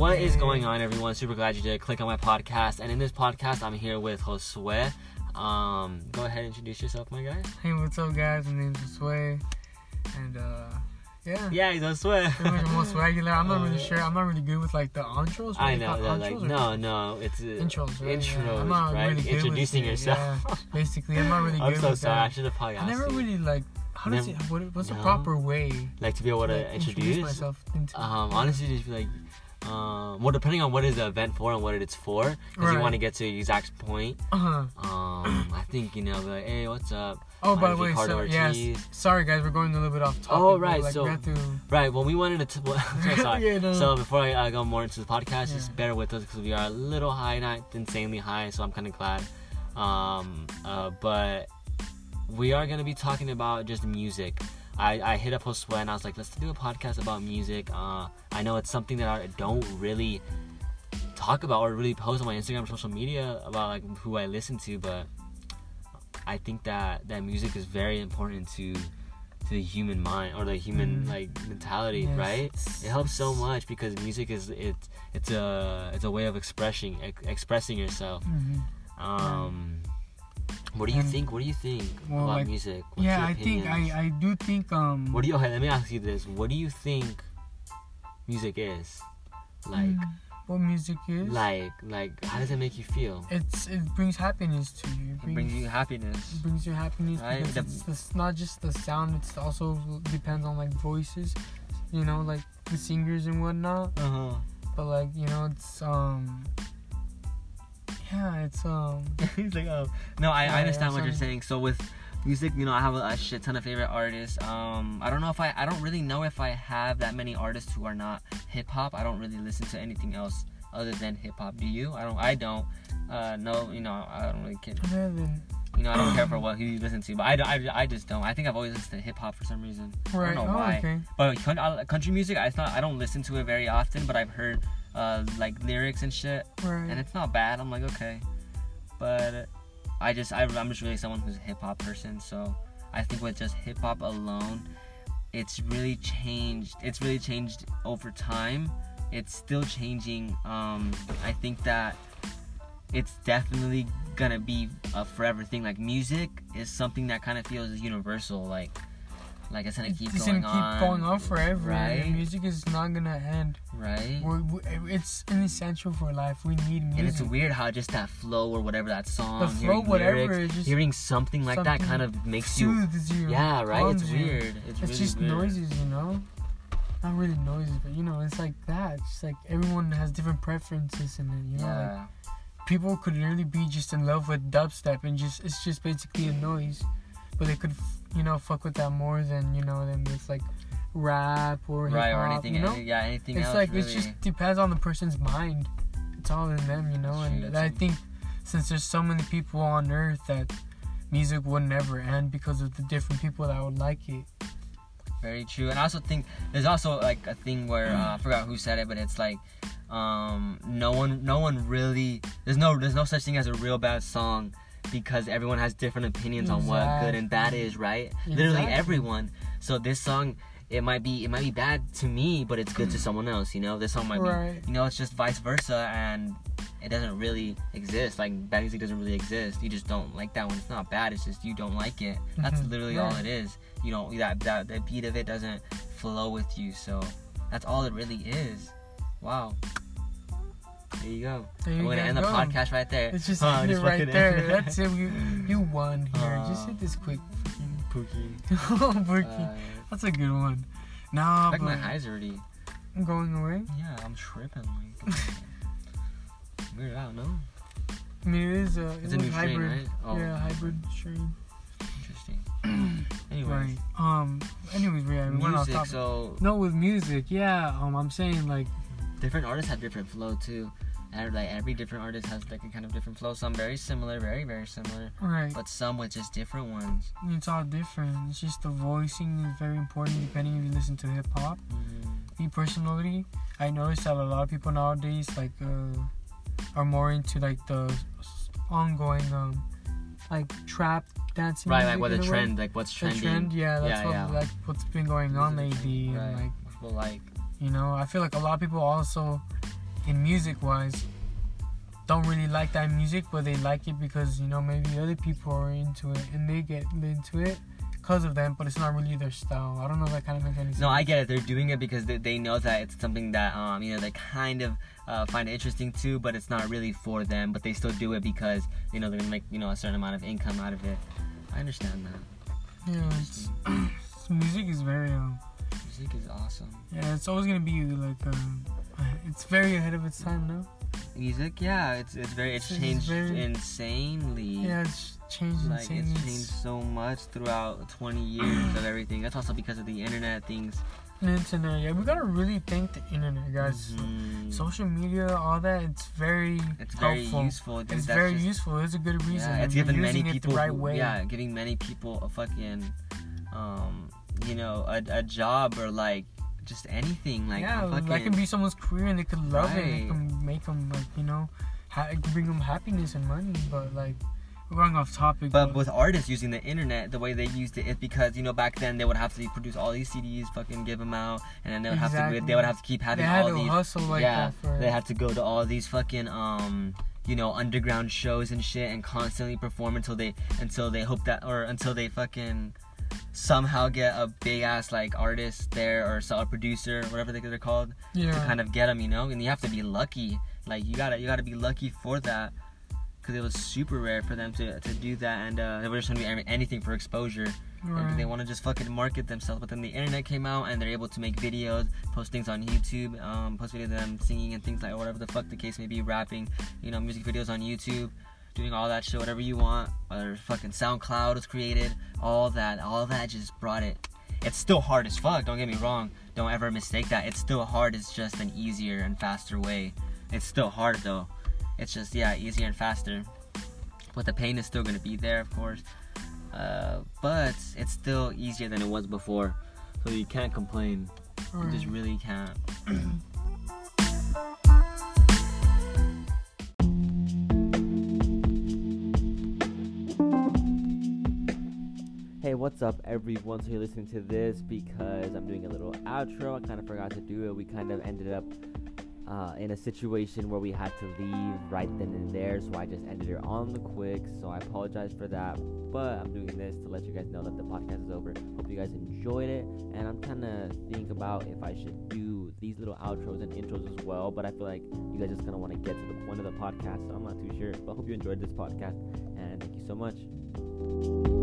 What is going on, everyone? Super glad you did click on my podcast. And in this podcast, I'm here with Josue. Um, go ahead and introduce yourself, my guy. Hey, what's up, guys? My name's Josue, and uh, yeah, Yeah, he's Josue. pretty much most regular. I'm not really sure. I'm not really good with like the intros. I know, like, or no, no, it's uh, intros, right? intros, yeah. I'm not right? really good Introducing it, yourself. Yeah. Basically, I'm not really I'm good so with sorry. I that. should have probably I never you. really like. How does it? What, what's the proper way? like to be able to, like, introduce. myself into. Um, honestly, just be like, um, well, depending on what is the event for and what it's for, because you want to get to the exact point. Uh-huh. Um, I think you know, like, hey, what's up? Oh, My by the way, so. Sorry, guys, we're going a little bit off topic. Oh, right, Like, so- to. Right. Well, we wanted to. T- well, so sorry. Yeah, no. So before I uh, go more into the podcast, just Yeah. bear with us because we are a little high, not insanely high. So I'm kind of glad. Um, uh, but we are gonna be talking about just music. I, I hit up Josue and I was like, let's do a podcast about music. Uh, I know it's something that I don't really talk about or really post on my Instagram or social media about like who I listen to, but I think that that music is very important to to the human mind or the human Mm. like mentality, Yes, right? It helps so much because music is it's it's a it's a way of expressing ex- expressing yourself. Mhm. Um, what do you And- think? What do you think well, about like, music? What's Yeah, I think? I I do think um. What do you? Okay, let me ask you this. What do you think music is? Like, mm, what music is? like, like, how does it make you feel? it's it brings happiness to you. It brings you happiness. it brings you happiness Right, because the- it's, it's not just the sound. It's also depends on like voices, you know, like the singers and whatnot. Uh huh. But like you know, it's um. Yeah, it's um. He's like, oh no, I, Yeah, I understand yeah, what you're saying. So with music, you know, I have a, a shit ton of favorite artists. Um, I don't know if I, I don't really know if I have that many artists who are not hip hop. I don't really listen to anything else other than hip hop. Do you? I don't. I don't. Uh, no, you know, I don't really care. Other than You know, I don't care for what he listens to, but I, I, I just don't. I think I've always listened to hip hop for some reason. right. I don't know Oh, why. okay. But uh, country music, I thought I don't listen to it very often, but I've heard uh, like lyrics and shit Right. and it's not bad. I'm like, okay, but I just I, I'm just really someone who's a hip hop person, so I think with just hip hop alone, it's really changed. It's really changed over time. It's still changing. Um, I think that it's definitely gonna be a forever thing. Like music is something that kind of feels universal. Like, like it's gonna keep going gonna keep on, going on forever. right? Music is not gonna end. right? We're, we it's an essential for life. We need music. And it's weird how just that flow or whatever that song, The flow, hearing whatever, lyrics, just hearing something like that kind of makes you, soothes you. yeah, right. It's weird. It's, It's really just weird. noises, you know. Not really noises, but you know, it's like that. It's just like everyone has different preferences in it. You know, like Yeah, people could really be just in love with dubstep and just it's just basically a noise, but they could, you know, fuck with that more than you know than with like rap or right. Or anything. You know, any- yeah, anything it's else. like really. it just depends on the person's mind. It's all in them, you know. True, and I think since there's so many people on earth that music would never end because of the different people that would like it. Very true. And I also think there's also like a thing where uh, I forgot who said it, but it's like um, no one, no one really. There's no, there's no such thing as a real bad song because everyone has different opinions on what good and bad is, right? Literally everyone. So this song, it might be, it might be bad to me, but it's good to someone else. You know, this song might Right. be, you know, it's just vice versa, and it doesn't really exist. Like bad music doesn't really exist. You just don't like that one. It's not bad. It's just you don't like it. That's Mhm. literally all it is. You don't that that the beat of it doesn't flow with you. So that's all it really is. Wow. There you go. There I'm you gonna guys end the podcast right there. It's just, Huh, just right there. That's it. You, you won here. just Uh, hit this quick. Pookie. oh, Berkey. Uh, That's a good one. Nah, like but my eyes are already. I'm going away. Yeah, I'm tripping. Like, weird out, no? I mean, it is a, It's a new strain, hybrid. right? Oh, Yeah, hybrid strain. Interesting. Anyways, Right. Um. Anyways, yeah, we went off music. topic. So No, with music, yeah. Um, I'm saying like, different artists have different flow too. And like every different artist has like a kind of different flow. Some very similar, very very similar, right. but some with just different ones. It's all different. It's just the voicing is very important depending if you listen to hip hop. Mm, Me personally, I noticed that a lot of people nowadays like uh, are more into like the ongoing um like trap dancing. Right, like what the a way. trend, like what's The trending. trend, yeah, that's Yeah, what yeah. like what's been going on lately, Right. and like Well, like you know, I feel like a lot of people also in music wise don't really like that music, but they like it because you know maybe other people are into it and they get into it because of them, but it's not really their style. I don't know if that kind of makes any sense. No, I get it. They're doing it because they, they know that it's something that um you know they kind of uh, find it interesting too, but it's not really for them. But they still do it because you know they're gonna make you know a certain amount of income out of it. I understand that. Yeah, it's, music is very. Uh, Music is awesome. yeah, it's always gonna be like. Uh, it's very ahead of its time now. Music, yeah, it's it's very it's It's changed very- insanely. Yeah, it's changed Like insanely. it's changed so much throughout 20 years of everything. That's also because of the internet things. Internet, yeah, we gotta really thank the internet, guys. Mhm. Social media, all that, it's very It's very helpful. useful. Dude. It's That's very just- useful. It's a good reason. Yeah, it's giving many using it people the right way. yeah, giving many people a fucking um, you know, a, a job or like just anything like yeah, fucking that can be someone's career and they could love it. And Right. it can make them like you know, ha- bring them happiness and money. But like, we're going off topic. But with artists using the internet, the way they used it is because you know back then they would have to produce all these CDs, fucking give them out, and then they would have to they would have to keep they having had all to these hustle like yeah, that for they had to go to all these fucking um you know underground shows and shit and constantly perform until they until they hope that or until they fucking somehow get a big ass like artist there or a producer whatever they, they're called yeah. to kind of get them you know and you have to be lucky like you gotta you gotta be lucky for that because it was super rare for them to, to do that and uh, they were just gonna be anything for exposure and right. they want to just fucking market themselves. But then the internet came out and they're able to make videos, post things on YouTube, um, post videos of them singing and things like whatever the fuck the case may be, rapping, you know, music videos on YouTube, doing all that shit, whatever you want. Or fucking SoundCloud was created, all that, all that just brought it. It's still hard as fuck. Don't get me wrong. Don't ever mistake that. It's still hard. It's just an easier and faster way. It's still hard though. It's just yeah, easier and faster. But the pain is still gonna be there, of course. Uh, but it's still easier than it was before. So you can't complain. You just really can't. what's up, everyone? So you're listening to this because I'm doing a little outro. I kind of forgot to do it. We kind of ended up uh, in a situation where we had to leave right then and there, so I just ended it on the quick. So I apologize for that, but I'm doing this to let you guys know that the podcast is over. Hope you guys enjoyed it, and I'm kind of think about if I should do these little outros and intros as well. But I feel like you guys just gonna want to get to the point of the podcast, so I'm not too sure. But I hope you enjoyed this podcast, and thank you so much.